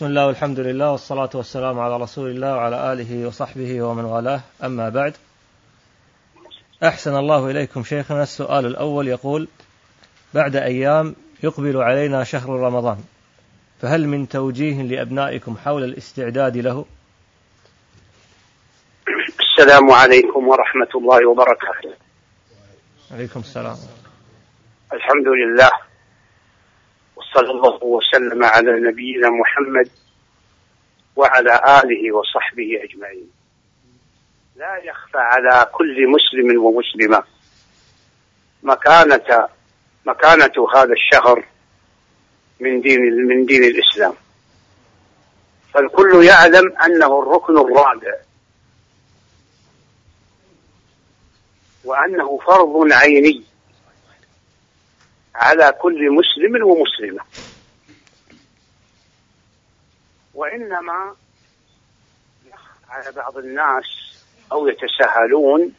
بسم الله والحمد لله والصلاة والسلام على رسول الله وعلى آله وصحبه ومن والاه. أما بعد أحسن الله إليكم شيخنا. السؤال الأول يقول بعد أيام يقبل علينا شهر رمضان فهل من توجيه لأبنائكم حول الاستعداد له؟ السلام عليكم ورحمة الله وبركاته. عليكم السلام. الحمد لله وصلى الله وسلم على نبينا محمد وعلى آله وصحبه أجمعين. لا يخفى على كل مسلم ومسلمة مكانة مكانة هذا الشهر من دين من دين الإسلام. فالكل يعلم أنه الركن الرابع. وأنه فرض عيني. على كل مسلم ومسلمة. وإنما على بعض الناس أو يتساهلون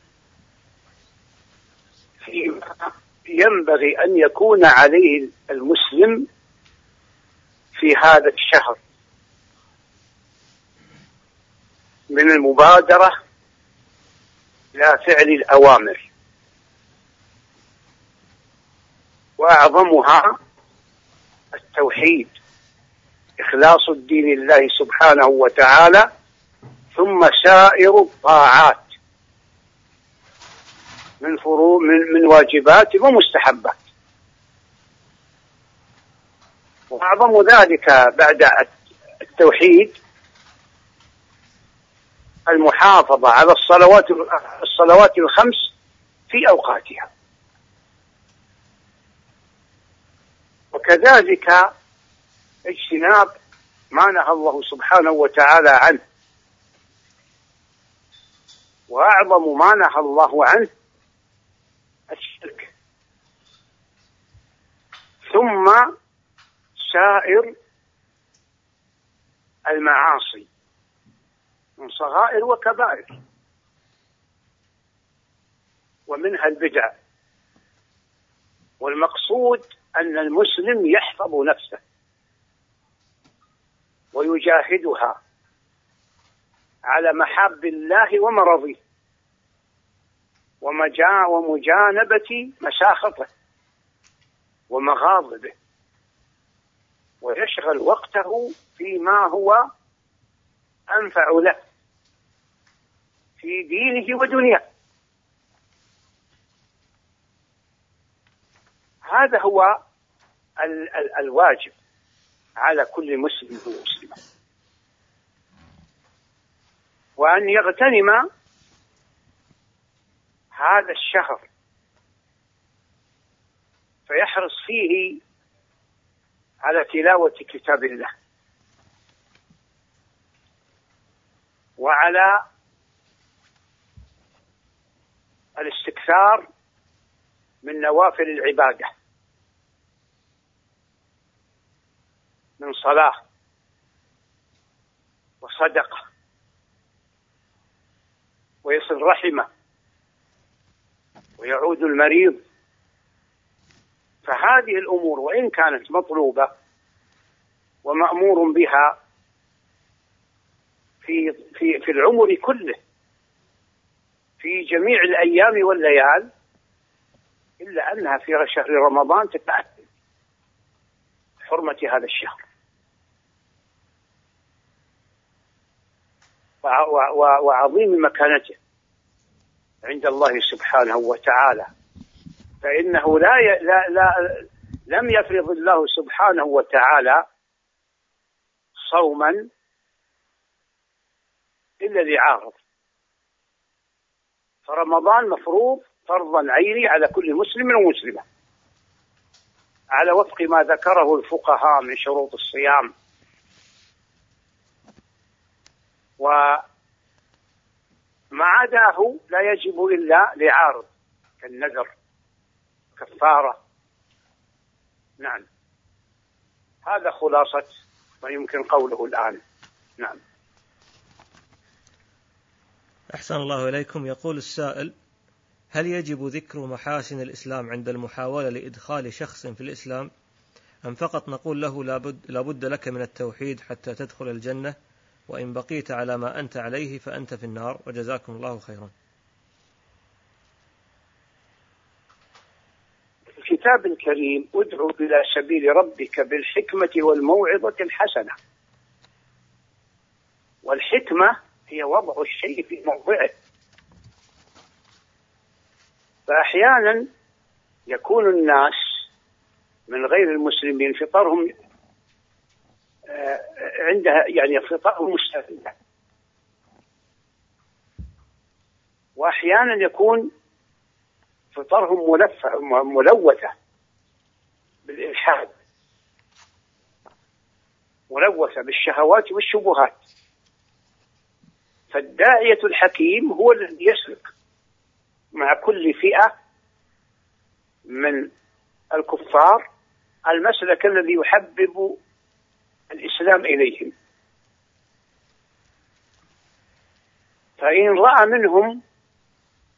فيما ينبغي أن يكون عليه المسلم في هذا الشهر. من المبادرة إلى فعل الأوامر. وأعظمها التوحيد إخلاص الدين لله سبحانه وتعالى ثم سائر الطاعات من فروع من, من واجبات ومستحبات. وأعظم ذلك بعد التوحيد المحافظة على الصلوات الصلوات الخمس في أوقاتها. وكذلك اجتناب ما نهى الله سبحانه وتعالى عنه. وأعظم ما نهى الله عنه الشرك. ثم سائر المعاصي من صغائر وكبائر. ومنها البدع. والمقصود أن المسلم يحفظ نفسه ويجاهدها على محاب الله ومرضه ومجانبة مشاخطه ومغاضبه ويشغل وقته فيما هو أنفع له في دينه ودنياه. هذا هو ال ال الواجب على كل مسلم ومسلمة. وأن يغتنم هذا الشهر فيحرص فيه على تلاوة كتاب الله. وعلى الاستكثار من نوافل العبادة. من صلاة وصدقة ويصل رحمة ويعود المريض. فهذه الأمور وإن كانت مطلوبة ومأمور بها في في في العمر كله في جميع الأيام والليال إلا أنها في شهر رمضان تتأكد حرمة هذا الشهر. وعظيم مكانته عند الله سبحانه وتعالى. فإنه لا. لا لا لم يفرض الله سبحانه وتعالى صوما إلا لعارض فرمضان مفروض فرضا عيني على كل مسلم ومسلمة. على وفق ما ذكره الفقهاء من شروط الصيام. وما عداه لا يجب إلا لعارض كالنذر كفارة. نعم. هذا خلاصة ما يمكن قوله الآن. نعم. أحسن الله إليكم. يقول السائل هل يجب ذكر محاسن الإسلام عند المحاولة لإدخال شخص في الإسلام؟ أم فقط نقول له لابد, لابد لك من التوحيد حتى تدخل الجنة؟ وإن بقيت على ما أنت عليه فأنت في النار وجزاكم الله خيرا. الكتاب الكريم ادعو إلى سبيل ربك بالحكمة والموعظة الحسنة. والحكمة هي وضع الشيء في موضعه. فأحيانا يكون الناس من غير المسلمين فطرهم عندها يعني فطرهم مستفيدة وأحيانا يكون فطرهم ملفة ملوثة بالإلحاد. ملوثة بالشهوات والشبهات. فالداعية الحكيم هو الذي يسلك مع كل فئة من الكفار المسلك الذي يحبب الإسلام إليهم. فإن رأى منهم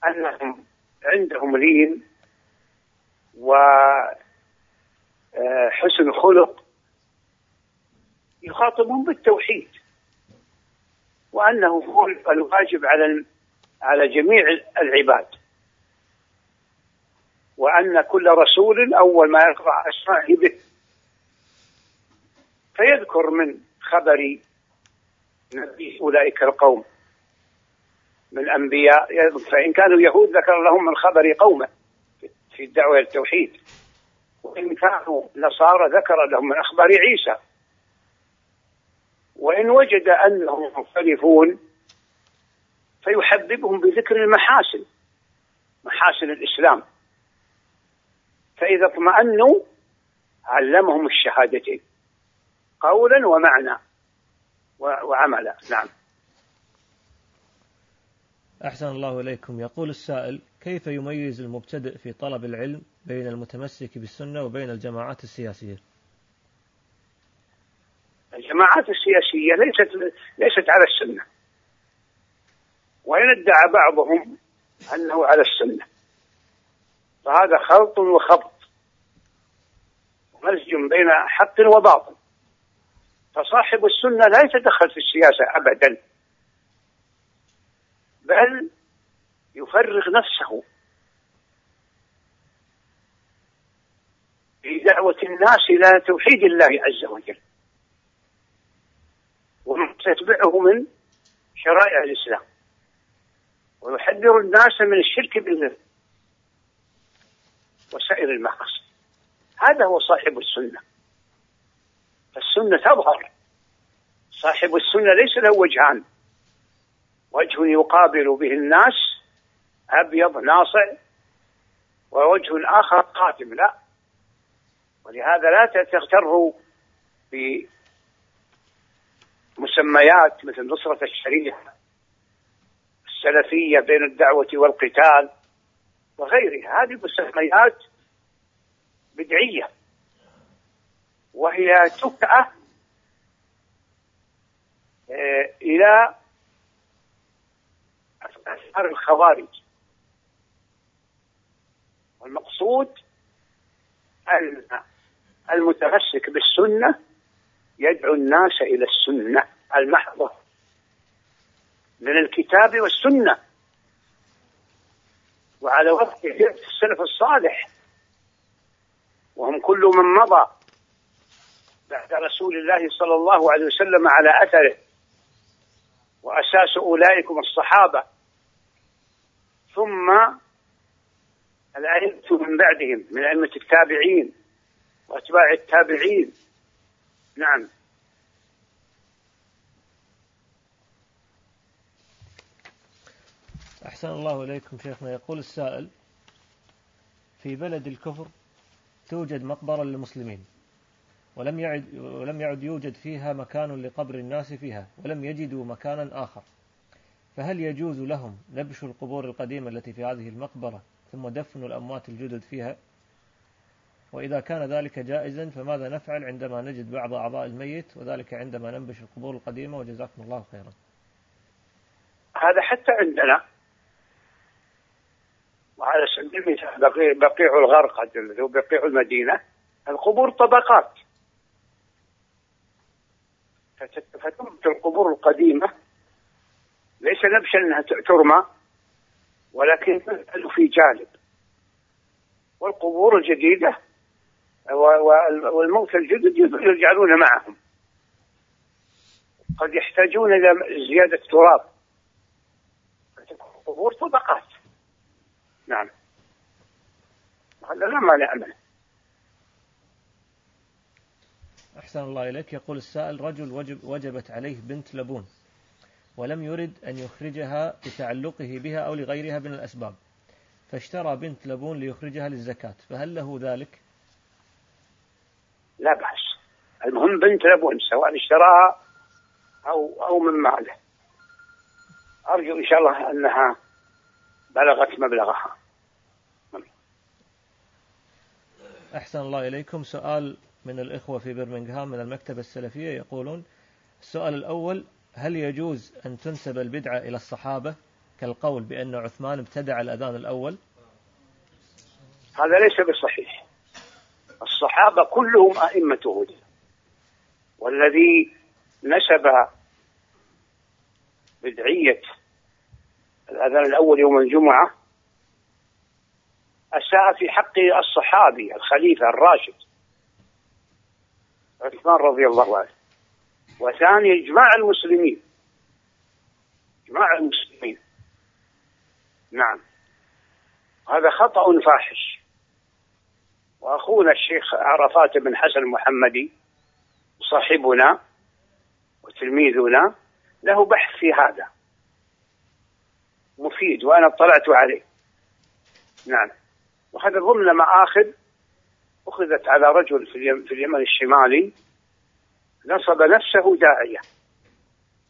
أنهم عندهم لين وحسن خلق يخاطبهم بالتوحيد. وأنه هو الواجب على على جميع العباد. وأن كل رسول أول ما يقرأ أسمائه به. فيذكر من خبر نبي أولئك القوم من الأنبياء. فإن كانوا يهود ذكر لهم من خبر قومه في الدعوة إلى التوحيد. وإن كانوا نصارى ذكر لهم من أخبار عيسى. وإن وجد أنهم مختلفون فيحببهم بذكر المحاسن محاسن الإسلام. فإذا اطمأنوا علمهم الشهادتين. قولا ومعنى وعملا. نعم. أحسن الله إليكم. يقول السائل كيف يميز المبتدئ في طلب العلم بين المتمسك بالسنة وبين الجماعات السياسية؟ الجماعات السياسية ليست ليست على السنة. وإن ادعى بعضهم أنه على السنة. فهذا خلط وخبط. مزج بين حق وباطل. فصاحب السنة لا يتدخل في السياسة أبدا بل يفرغ نفسه في دعوة الناس إلى توحيد الله عز وجل. وما تتبعه من شرائع الإسلام. ويحذر الناس من الشرك بالله وسائر المعاصي. هذا هو صاحب السنة. فالسنة تظهر. صاحب السنة ليس له وجهان. وجه يقابل به الناس أبيض ناصع ووجه آخر قاتم لا. ولهذا لا تغتروا بمسميات مثل نصرة الشريعة السلفية بين الدعوة والقتال وغيرها. هذه مسميات بدعية. وهي تكأة آه، إلى أفكار الخوارج. والمقصود أن المتمسك بالسنة يدعو الناس إلى السنة المحضة من الكتاب والسنة. وعلى وفق السلف الصالح وهم كل من مضى بعد رسول الله صلى الله عليه وسلم على أثره. وأساس أولئكم الصحابة. ثم الأئمة من بعدهم من أئمة التابعين وأتباع التابعين. نعم. أحسن الله إليكم شيخنا. يقول السائل في بلد الكفر توجد مقبرة للمسلمين. ولم يعد ولم يعد يوجد فيها مكان لقبر الناس فيها ولم يجدوا مكانا آخر. فهل يجوز لهم نبش القبور القديمة التي في هذه المقبرة ثم دفن الأموات الجدد فيها؟ وإذا كان ذلك جائزا فماذا نفعل عندما نجد بعض أعضاء الميت وذلك عندما ننبش القبور القديمة؟ وجزاكم الله خيرا. هذا حتى عندنا. وعلى سبيل المثال بقيع الغرقد اللي هو بقيع المدينة. القبور طبقات. فتنبت القبور القديمة. ليس نبشا أنها ترمى ولكن تنزل في جانب. والقبور الجديدة والموتى الجدد يجعلون معهم. قد يحتاجون إلى زيادة تراب. القبور طبقات. نعم. هذا لا مانع منه. أحسن الله إليك. يقول السائل رجل وجب وجبت عليه بنت لبون ولم يرد أن يخرجها لتعلقه بها أو لغيرها من الأسباب فاشترى بنت لبون ليخرجها للزكاة فهل له ذلك؟ لا بأس. المهم بنت لبون سواء اشتراها أو أو من ماله. أرجو إن شاء الله أنها بلغت مبلغها. أحسن الله إليكم. سؤال من الإخوة في برمنغهام من المكتبة السلفية يقولون السؤال الأول هل يجوز أن تنسب البدعة إلى الصحابة كالقول بأن عثمان ابتدع الأذان الأول؟ هذا ليس بصحيح. الصحابة كلهم أئمة هدى. والذي نسب بدعية الأذان الأول يوم الجمعة أساء في حق الصحابي الخليفة الراشد. عثمان رضي الله عنه. وثاني إجماع المسلمين. إجماع المسلمين. نعم. هذا خطأ فاحش. وأخونا الشيخ عرفات بن حسن المحمدي صاحبنا وتلميذنا له بحث في هذا. مفيد وأنا اطلعت عليه. نعم. وهذا ضمن مآخذ أخذت على رجل في اليمن الشمالي نصب نفسه داعية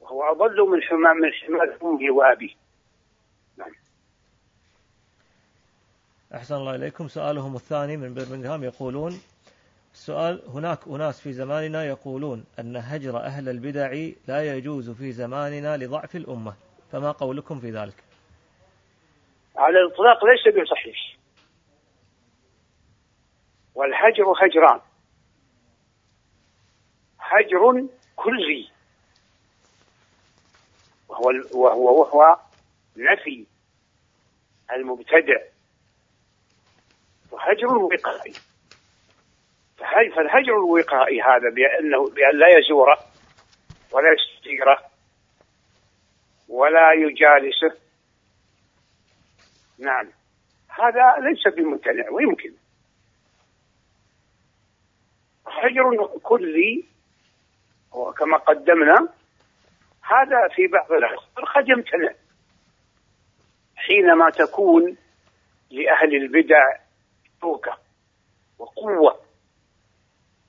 وهو أضل من حمام من حمال أمه وأبيه. نعم. أحسن الله إليكم. سؤالهم الثاني من برمنغهام يقولون السؤال هناك أناس في زماننا يقولون أن هجر أهل البدع لا يجوز في زماننا لضعف الأمة فما قولكم في ذلك؟ على الإطلاق ليس بصحيح. والهجر هجران هجر كلي. وهو وهو وهو نفي المبتدع. وهجر وقائي فالهجر الوقائي هذا بأنه بأن لا يزوره ولا يستجيره ولا يجالسه نعم. هذا ليس بممتنع ويمكن. هجر كلي وكما قدمنا هذا في بعض الأخبار قد يمتنع حينما تكون لأهل البدع شوكة وقوة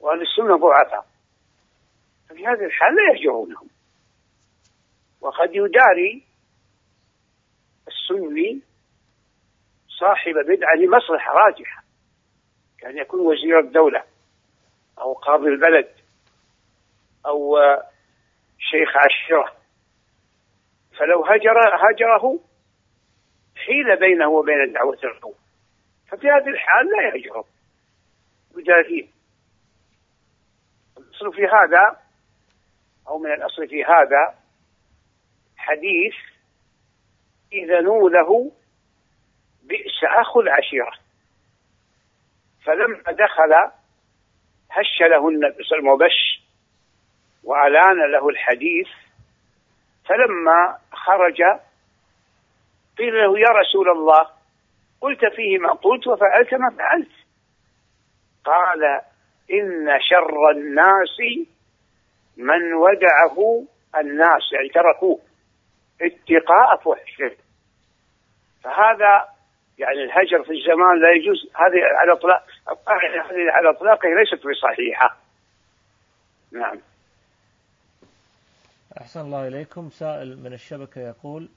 وأهل السنة ضعفاء ففي هذه الحال لا يهجرونهم وقد يداري السني صاحب بدعة لمصلحة راجحة كان يكون وزير الدولة. أو قاضي البلد أو شيخ عشرة. فلو هجر هجره حيل بينه وبين دعوة القوم ففي هذه الحال لا يهجره. يجازيه الأصل في هذا أو من الأصل في هذا حديث إذنوا له بئس أخو العشيرة. فلما دخل هش له النبي صلى الله عليه وسلم وألان له الحديث فلما خرج قيل له يا رسول الله قلت فيه ما قلت وفعلت ما فعلت. قال إن شر الناس من ودعه الناس يعني تركوه اتقاء فحشه. فهذا يعني الهجر في الزمان لا يجوز. هذه على اطلاق هذه على إطلاقه ليست بصحيحة. نعم. أحسن الله إليكم. سائل من الشبكة يقول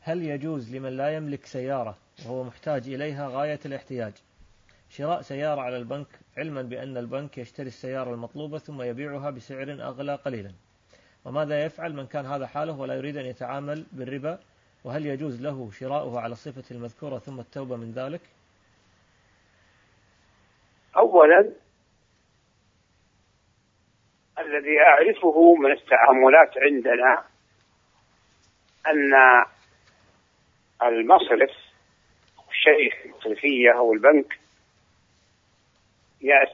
هل يجوز لمن لا يملك سيارة وهو محتاج إليها غاية الاحتياج؟ شراء سيارة على البنك علما بأن البنك يشتري السيارة المطلوبة ثم يبيعها بسعر أغلى قليلا. وماذا يفعل من كان هذا حاله ولا يريد أن يتعامل بالربا؟ وهل يجوز له شراؤها على الصفة المذكورة ثم التوبة من ذلك؟ أولا الذي أعرفه من التعاملات عندنا أن المصرف الشيخ المصرفية أو البنك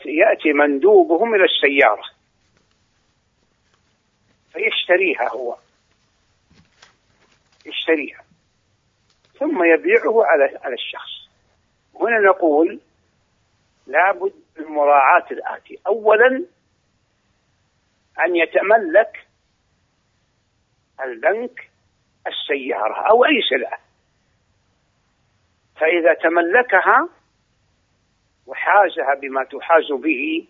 يأتي مندوبهم إلى السيارة فيشتريها هو. يشتريها. ثم يبيعه على على الشخص. هنا نقول لابد من مراعاة الآتي. أولا أن يتملك البنك السيارة أو أي سلعة. فإذا تملكها وحازها بما تحاز به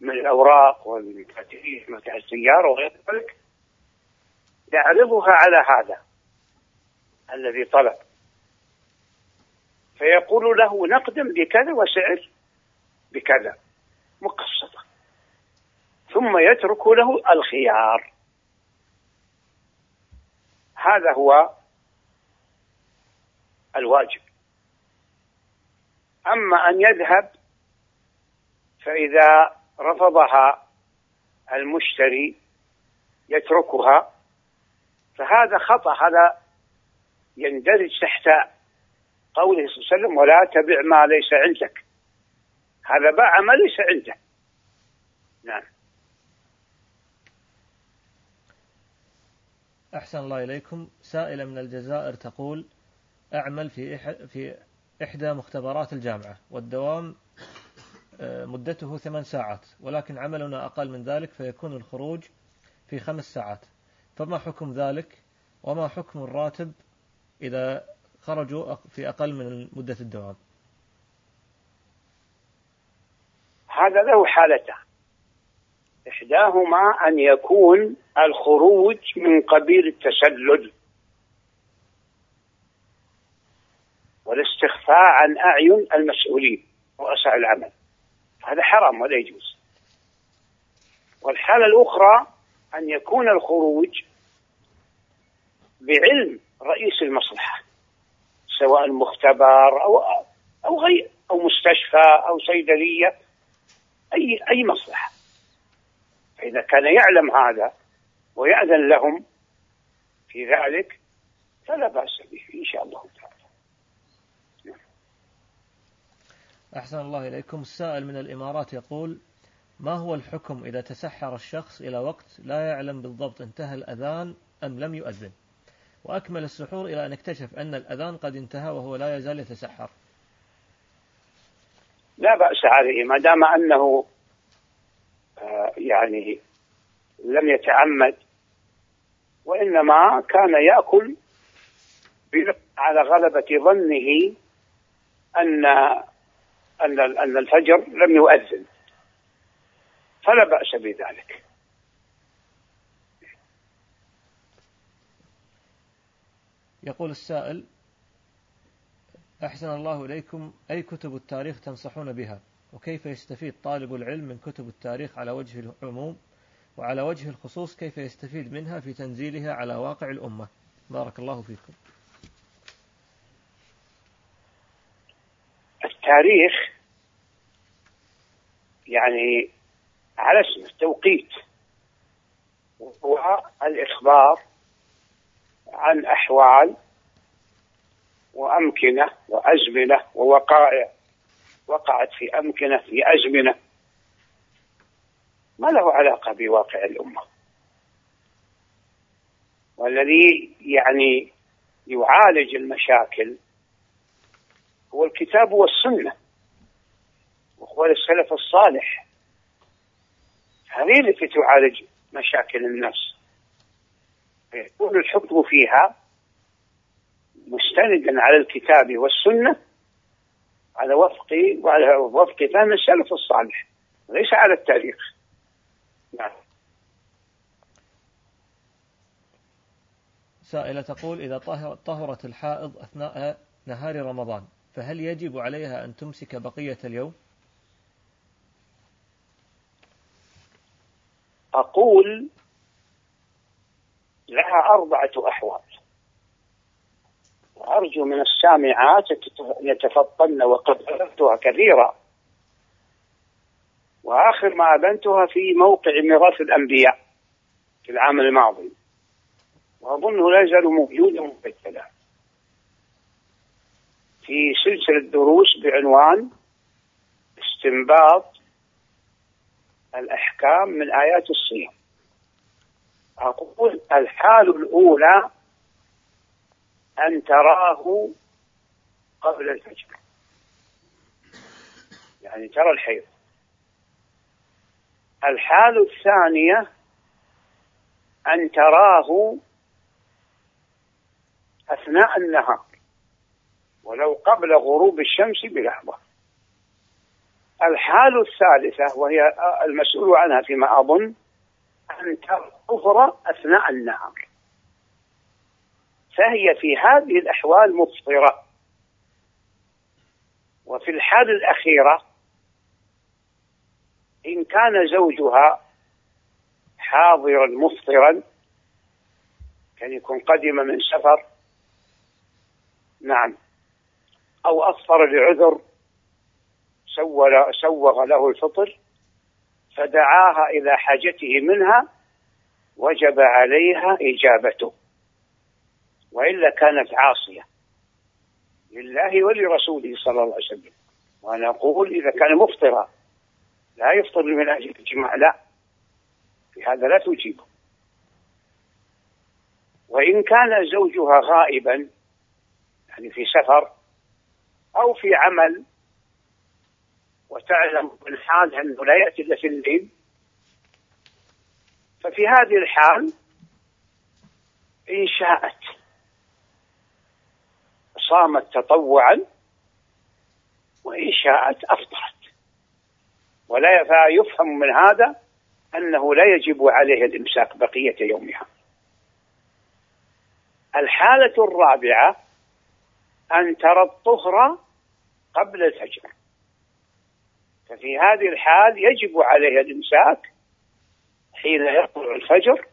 من الأوراق والمفاتيح متاع السيارة وغير ذلك يعرضها على هذا الذي طلب. فيقول له نقدم بكذا وسعر بكذا. مقسطة ثم يترك له الخيار. هذا هو الواجب. أما أن يذهب فإذا رفضها المشتري يتركها فهذا خطأ هذا يندرج تحت قوله صلى الله عليه وسلم ولا تبع ما ليس عندك. هذا باع ما ليس عنده. نعم. أحسن الله إليكم. سائلة من الجزائر تقول أعمل في في إحدى مختبرات الجامعة والدوام آه، مدته ثمان ساعات ولكن عملنا أقل من ذلك فيكون الخروج في خمس ساعات. فما حكم ذلك؟ وما حكم الراتب إذا خرجوا في أقل من مدة الدوام؟ هذا له حالتان. إحداهما أن يكون الخروج من قبيل التسلل والاستخفاء عن أعين المسؤولين رؤساء العمل. هذا حرام ولا يجوز. والحالة الأخرى أن يكون الخروج بعلم رئيس المصلحة سواء مختبر أو أو غير أو مستشفى أو صيدلية أي أي مصلحة. فإذا كان يعلم هذا ويأذن لهم في ذلك فلا بأس به إن شاء الله تعالى. أحسن الله إليكم. السائل من الإمارات يقول ما هو الحكم إذا تسحر الشخص إلى وقت لا يعلم بالضبط انتهى الأذان أم لم يؤذن؟ وأكمل السحور إلى أن اكتشف أن الأذان قد انتهى وهو لا يزال يتسحر. لا بأس عليه ما دام أنه آه، يعني لم يتعمد وإنما كان يأكل على غلبة ظنه أن أن أن الفجر لم يؤذن. فلا بأس بذلك. يقول السائل أحسن الله إليكم أي كتب التاريخ تنصحون بها؟ وكيف يستفيد طالب العلم من كتب التاريخ على وجه العموم؟ وعلى وجه الخصوص كيف يستفيد منها في تنزيلها على واقع الأمة؟ بارك الله فيكم. التاريخ يعني على اسم التوقيت وهو الإخبار عن أحوال وأمكنة وأزمنة ووقائع. وقعت في أمكنة في أزمنة. ما له علاقة بواقع الأمة. والذي يعني يعالج المشاكل هو الكتاب والسنة وهو السلف الصالح. هذه التي تعالج مشاكل الناس يكون الحكم فيها مستندا على الكتاب والسنة على وفق وعلى وفق فهم السلف الصالح ليس على التاريخ. نعم. سائلة تقول إذا طهرت الحائض أثناء نهار رمضان فهل يجب عليها أن تمسك بقية اليوم؟ أقول لها أربعة أحوال. وأرجو من السامعات يتفطن وقد قلتها كثيرا وآخر ما أبنتها في موقع ميراث الأنبياء في العام الماضي. وأظنه لا يزال موجودا مسجلا في سلسلة دروس بعنوان استنباط الأحكام من آيات الصيام أقول الحال الأولى أن تراه قبل الفجر. يعني ترى الحيض. الحال الثانية أن تراه أثناء النهار ولو قبل غروب الشمس بلحظة. الحال الثالثة وهي المسؤول عنها فيما أظن أن تظهر أثناء النهار. فهي في هذه الأحوال مفطرة وفي الحال الأخيرة إن كان زوجها حاضرا مفطرا كان يكون قدم من سفر نعم أو أفطر لعذر سوغ له الفطر فدعاها إلى حاجته منها وجب عليها إجابته. وإلا كانت عاصية لله ولرسوله صلى الله عليه وسلم. وأنا أقول إذا كان مفطرا لا يفطر من أجل الجماع لا. في هذا لا تجيبه. وإن كان زوجها غائبا يعني في سفر أو في عمل وتعلم الحال أنه لا يأتي إلا في الليل. ففي هذه الحال إن شاءت صامت تطوعا وإن شاءت أفطرت. ولا يفهم من هذا أنه لا يجب عليه الإمساك بقية يومها. الحالة الرابعة أن ترى الطهر قبل الفجر. ففي هذه الحال يجب عليها الإمساك حين يطلع الفجر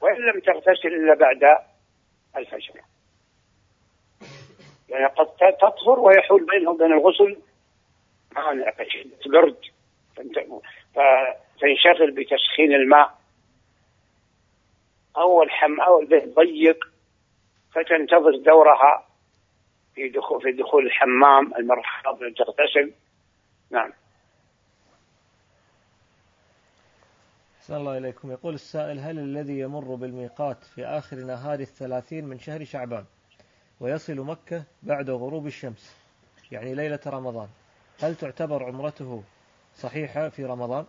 وإن لم تغتسل إلا بعد الفجر. يعني قد تطهر ويحول بينه وبين الغسل مانع كشدة برد. فتنشغل بتسخين الماء. أو الحم أو البيت ضيق فتنتظر دورها في دخول الحمام المرأة تغتسل نعم. أحسن الله إليكم يقول السائل هل الذي يمر بالميقات في آخر نهار الثلاثين من شهر شعبان ويصل مكة بعد غروب الشمس يعني ليلة رمضان هل تعتبر عمرته صحيحة في رمضان؟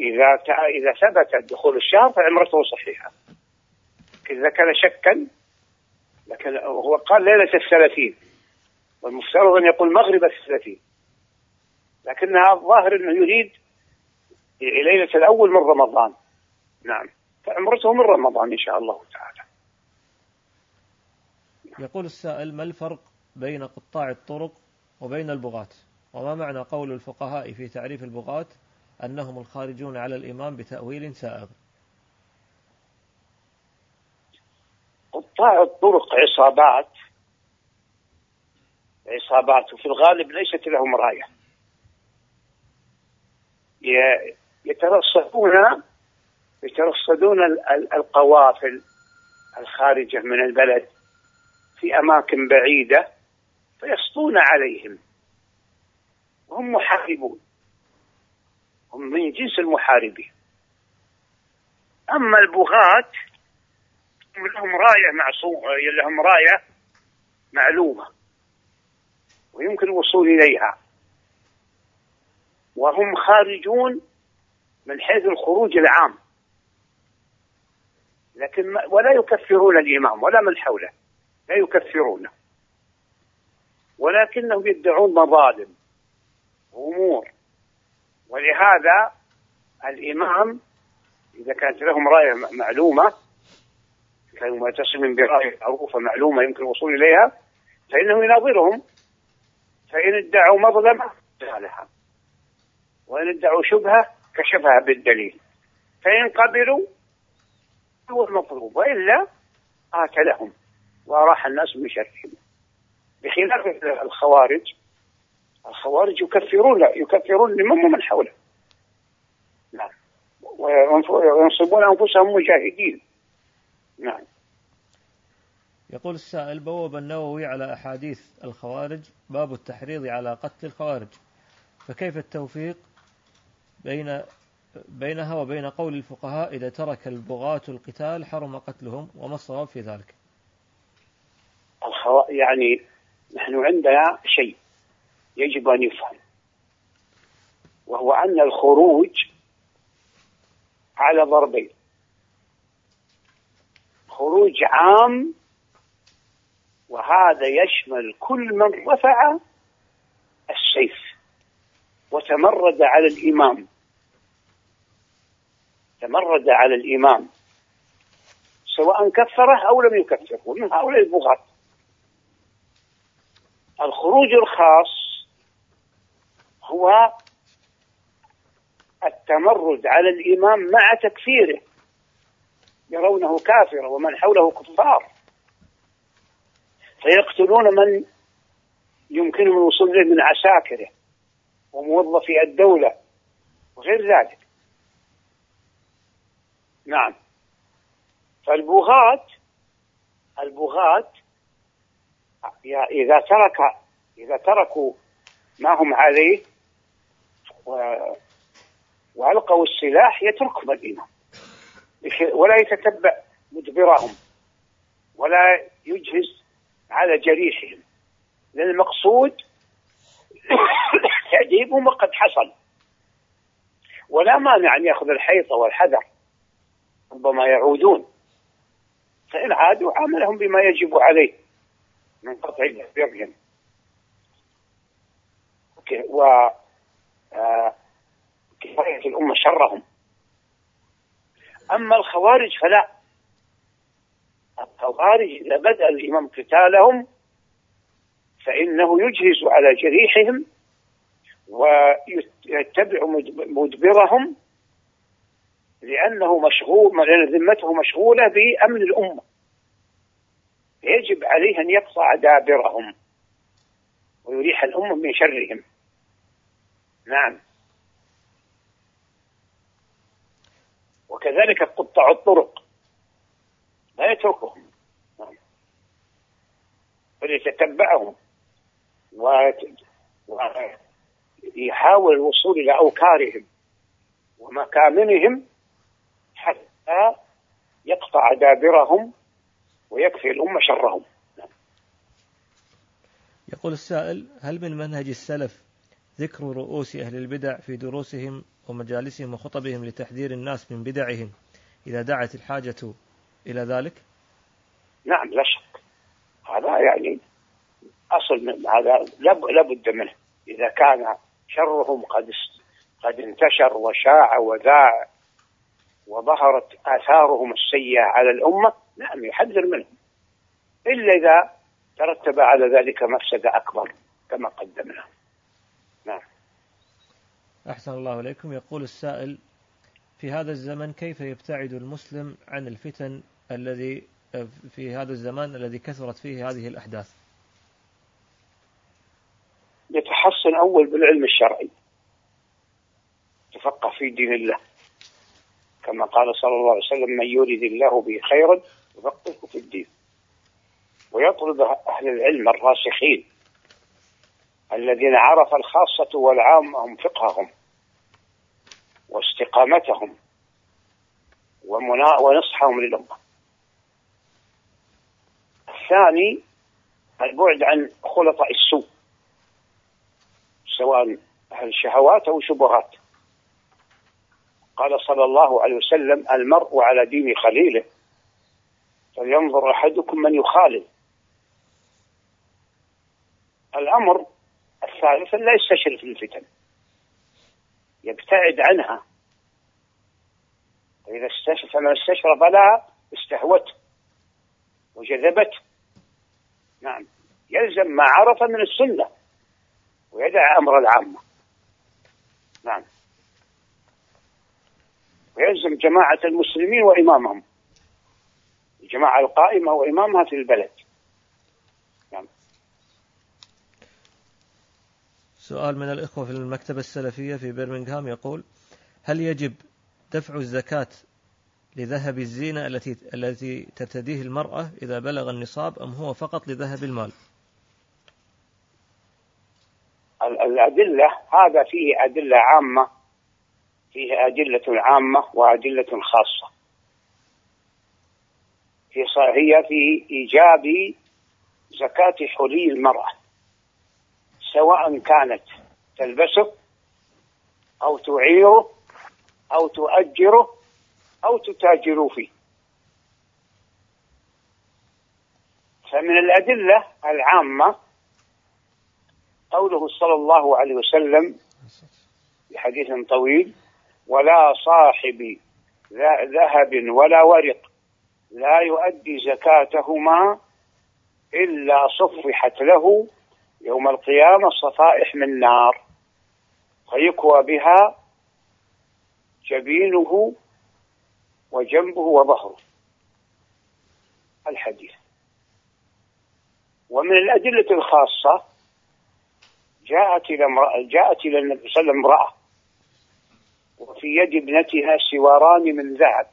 إذا إذا ثبت دخول الشهر فعمرته صحيحة إذا كان شكا لكن هو قال ليلة الثلاثين والمفترض أن يقول مغرب الثلاثين لكنها الظاهر أنه يريد ليلة الأول من رمضان. نعم. فعمرته من رمضان إن شاء الله تعالى. يقول السائل ما الفرق بين قطاع الطرق وبين البغاة؟ وما معنى قول الفقهاء في تعريف البغاة أنهم الخارجون على الإمام بتأويل سائغ؟ قطاع الطرق عصابات. عصابات وفي الغالب ليست لهم راية. يترصدون يترصدون القوافل الخارجة من البلد في أماكن بعيدة فيسطون عليهم. وهم محاربون. هم من جنس المحاربين. أما البغاة لهم راية معصومة لهم راية معلومة. ويمكن الوصول إليها. وهم خارجون من حيث الخروج العام. لكن ولا يكفرون الإمام ولا من حوله. لا يكفرونه ولكنهم يدعون مظالم وأمور ولهذا الإمام إذا كانت لهم راية معلومة كانوا معتصم براية معروفة معلومة يمكن الوصول إليها فإنه يناظرهم. فإن ادعوا مظلمة جعلها وإن ادعوا شبهة كشفها بالدليل. فإن قبلوا هو المطلوب وإلا آت لهم وأراح الناس من شرهم بخلاف الخوارج الخوارج يكفرون يكفرون لمن ومن حوله. نعم. وينصبون أنفسهم مجاهدين. نعم. يقول السائل بوب النووي على أحاديث الخوارج باب التحريض على قتل الخوارج فكيف التوفيق؟ بين بينها وبين قول الفقهاء إذا ترك البغاة القتال حرم قتلهم وما الصواب في ذلك. يعني نحن عندنا شيء يجب أن يفهم وهو أن الخروج على ضربين خروج عام وهذا يشمل كل من رفع السيف وتمرد على الإمام تمرد على الإمام سواء كفره أو لم يكفره من هؤلاء البغاة. الخروج الخاص هو التمرد على الإمام مع تكفيره يرونه كافرا ومن حوله كفار. فيقتلون من يمكنهم الوصول إليه من عساكره وموظفي الدولة وغير ذلك. نعم. فالبغاة البغاة إذا ترك إذا تركوا ما هم عليه وألقوا السلاح يتركهم الإمام ولا يتتبع مدبرهم ولا يجهز على جريحهم. لأن المقصود تعذيبهم وقد حصل. ولا مانع أن يأخذ الحيطة والحذر. ربما يعودون. فإن عادوا عاملهم بما يجب عليه من قطع برهم و آه، كفاية الأمة شرهم. أما الخوارج فلا. الخوارج إذا بدأ الإمام قتالهم فإنه يجهز على جريحهم ويتبع مدبرهم لأنه مشغول لأن ذمته مشغولة بأمن الأمة. يجب عليه أن يقطع دابرهم ويريح الأمة من شرهم. نعم. وكذلك قطع الطرق. لا يتركهم. بل يتتبعهم. ويحاول الوصول إلى أوكارهم ومكامنهم حتى يقطع دابرهم ويكفي الأمة شرهم. يقول السائل هل من منهج السلف ذكر رؤوس أهل البدع في دروسهم ومجالسهم وخطبهم لتحذير الناس من بدعهم إذا دعت الحاجة إلى ذلك؟ نعم لا شك. هذا يعني أصل من هذا لابد منه. إذا كان شرهم قد قد انتشر وشاع وذاع وظهرت آثارهم السيئة على الأمة نعم يحذر منهم. إلا إذا ترتب على ذلك مفسدة أكبر كما قدمنا. نعم. أحسن الله إليكم. يقول السائل في هذا الزمن كيف يبتعد المسلم عن الفتن الذي في هذا الزمان الذي كثرت فيه هذه الأحداث؟ يتحصن أول بالعلم الشرعي تفقه في دين الله. كما قال صلى الله عليه وسلم من يريد الله به خيرا يفقهه في الدين. ويطلب أهل العلم الراسخين الذين عرف الخاصة والعامة هم فقههم واستقامتهم ونصحهم للأمة. الثاني البعد عن خلطاء السوء سواء أهل الشهوات أو شبهات قال صلى الله عليه وسلم المرء على دين خليله. فلينظر أحدكم من يخالل. الأمر الثالث لا يستشرف الفتن. يبتعد عنها. فإذا استشرف من استشرف لها استهوته وجذبته. نعم. يلزم ما عرف من السنة ويدع أمر العامة. نعم. ويلزم جماعة المسلمين وإمامهم. الجماعة القائمة وإمامها في البلد. نعم. سؤال من الإخوة في المكتبة السلفية في برمنغهام يقول هل يجب دفع الزكاة لذهب الزينة التي التي ترتديه المرأة إذا بلغ النصاب أم هو فقط لذهب المال؟ الأدلة هذا فيه أدلة عامة فيه أدلة عامة وأدلة خاصة. في هي في إيجاب زكاة حلي المرأة سواء كانت تلبسه أو تعيره أو تؤجره أو تتاجر فيه. فمن الأدلة العامة قوله صلى الله عليه وسلم في حديث طويل ولا صاحب ذهب ولا ورق لا يؤدي زكاتهما إلا صفحت له يوم القيامة صفائح من نار فيكوى بها جبينه وجنبه وظهره. الحديث. ومن الأدلة الخاصة جاءت إلى جاءت إلى النبي صلى الله عليه وسلم امرأة وفي يد ابنتها سواران من ذهب.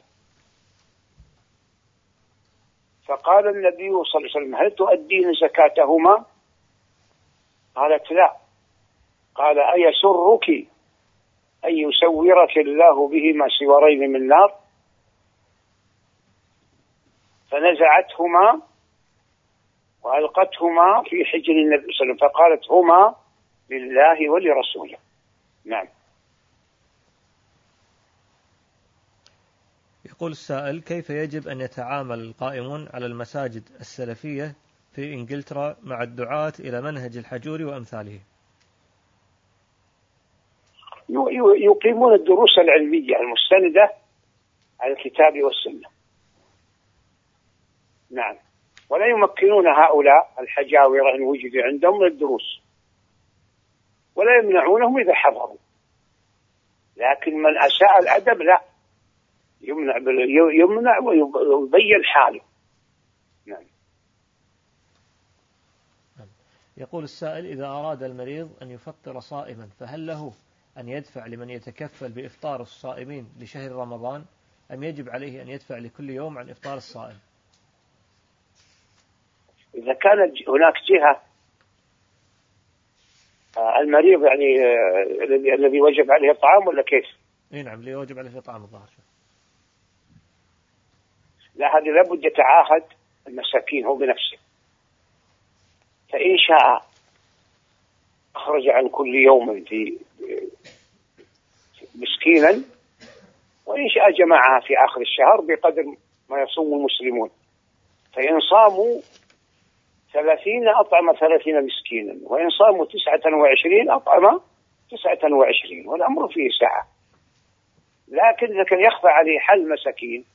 فقال النبي صلى الله عليه وسلم هل تؤدين زكاتهما؟ قالت لا. قال أيسرك أن يسورك الله بهما سوارين من نار؟ فنزعتهما وألقتهما في حجر النبي صلى الله عليه وسلم فقالت هما لله ولرسوله. نعم. يقول السائل كيف يجب أن يتعامل القائمون على المساجد السلفية في إنجلترا مع الدعاة إلى منهج الحجور وأمثاله؟ يقيمون الدروس العلمية المستندة على الكتاب والسنة. نعم. ولا يمكنون هؤلاء الحجاورة إن وجد عندهم من الدروس. ولا يمنعونهم إذا حضروا. لكن من أساء الأدب لا. يمنع يمنع ويبين حاله نعم. يقول السائل إذا أراد المريض أن يفطر صائما فهل له أن يدفع لمن يتكفل بإفطار الصائمين لشهر رمضان؟ أم يجب عليه أن يدفع لكل يوم عن إفطار الصائم؟ إذا كانت هناك جهة آه، المريض يعني آه، الذي الذي وجب عليه الطعام ولا كيف؟ إي نعم اللي وجب عليه الطعام الظاهر. لا هذه لابد يتعاهد المساكين هو بنفسه. فإن شاء أخرج عن كل يوم في مسكينا وإن شاء جمعها في آخر الشهر بقدر ما يصوم المسلمون. فإن صاموا ثلاثين أطعم ثلاثين مسكينا وإن صاموا تسعة وعشرين أطعم تسعة وعشرين والأمر فيه سعة لكن كان يخفى عليه حل مساكين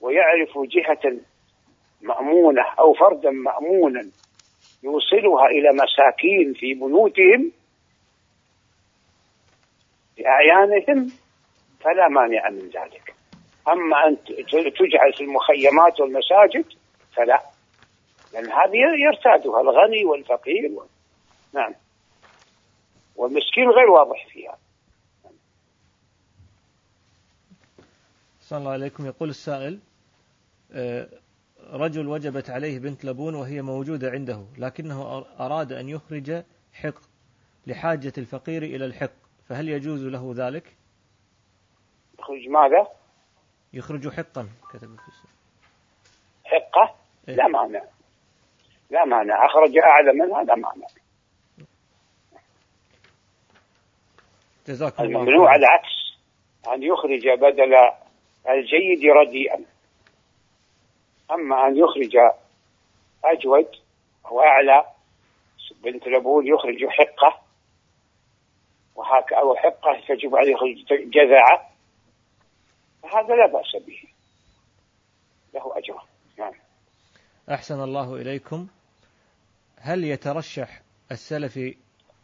ويعرف جهة مأمونة أو فردا مأمونا يوصلها إلى مساكين في بيوتهم في أعيانهم فلا مانع من ذلك. أما أن تجعل في المخيمات والمساجد فلا. لأن هذه يرتادها الغني والفقير و... نعم. والمسكين غير واضح فيها. صلى الله عليكم. يقول السائل رجل وجبت عليه بنت لبون وهي موجودة عنده لكنه أراد أن يخرج حق لحاجة الفقير إلى الحق. فهل يجوز له ذلك؟ يخرج ماذا؟ يخرج حقا كتب في حقة؟ إيه؟ لا مانع. لا مانع. أخرج أعلى منها؟ لا مانع. جزاك الله الممنوع العكس. أن يخرج بدل الجيد رديئا. أما أن يخرج أجود أو أعلى بنت لبون يخرج حقة وهكذا أو حقة تجب عليه يخرج جذعة فهذا لا بأس به. له أجر. نعم. أحسن الله إليكم. هل يترشح السلفي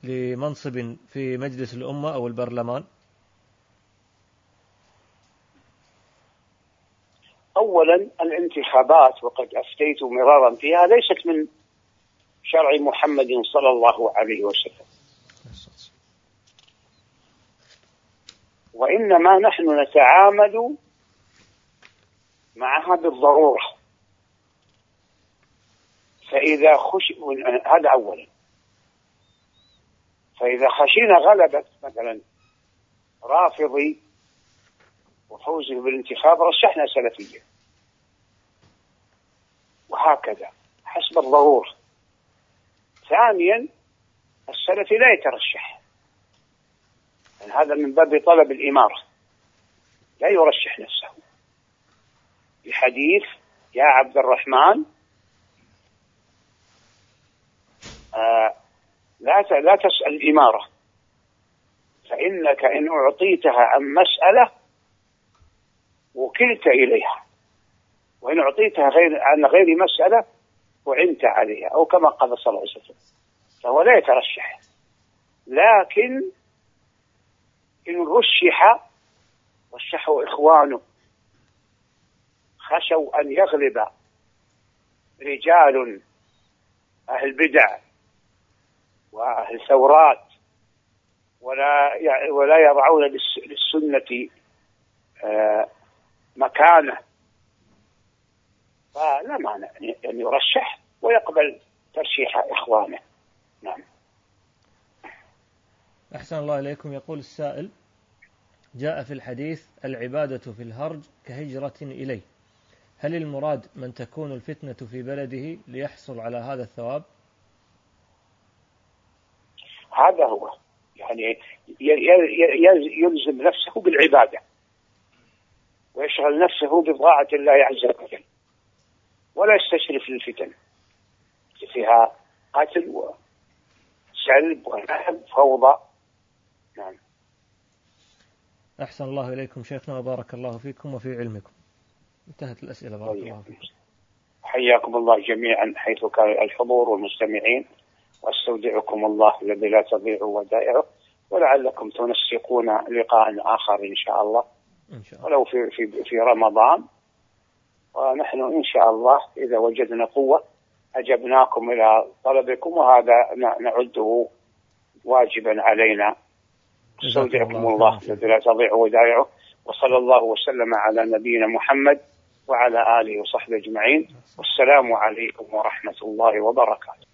لمنصب في مجلس الأمة أو البرلمان؟ أولا الانتخابات وقد أفتيت مرارا فيها ليست من شرع محمد صلى الله عليه وسلم. وإنما نحن نتعامل معها بالضرورة. فإذا خش هذا أولا. فإذا خشينا غلبة مثلا رافضي وفوزه بالانتخاب رشحنا سلفية. وهكذا حسب الضرورة. ثانيا السلفي لا يترشح. يعني هذا من باب طلب الإمارة. لا يرشح نفسه. بحديث يا عبد الرحمن آه لا لا تسأل الإمارة. فإنك إن أعطيتها عن مسألة وكلت إليها. وإن أعطيتها غير عن غير مسألة وعنت عليها أو كما قال صلى الله عليه وسلم. فهو لا يترشح. لكن إن رشح رشحه إخوانه. خشوا أن يغلب رجال أهل بدع وأهل ثورات ولا ولا يضعون للسنة آه، مكانه. فلا مانع أن يرشح ويقبل ترشيح إخوانه. نعم. أحسن الله إليكم. يقول السائل جاء في الحديث العبادة في الهرج كهجرة إليه. هل المراد من تكون الفتنة في بلده ليحصل على هذا الثواب؟ هذا هو. يعني يلزم نفسه بالعبادة. ويشغل نفسه بطاعة الله عز وجل. ولا يستشرف للفتن. فيها قتل وسلب ونهب فوضى نعم. أحسن الله إليكم شيخنا وبارك الله فيكم وفي علمكم. انتهت الأسئلة بارك. الله فيكم حياكم الله جميعا حيث كان الحضور والمستمعين. واستودعكم الله الذي لا تضيع ودائعه. ولعلكم تنسقون لقاء آخر إن شاء الله. إن شاء الله. ولو في, في, في رمضان. ونحن إن شاء الله إذا وجدنا قوة أجبناكم إلى طلبكم وهذا نعده واجبا علينا. استودعكم الله الذي لا تضيع ودائعه. وصلى الله وسلم على نبينا محمد وعلى آله وصحبه أجمعين. والسلام عليكم ورحمة الله وبركاته.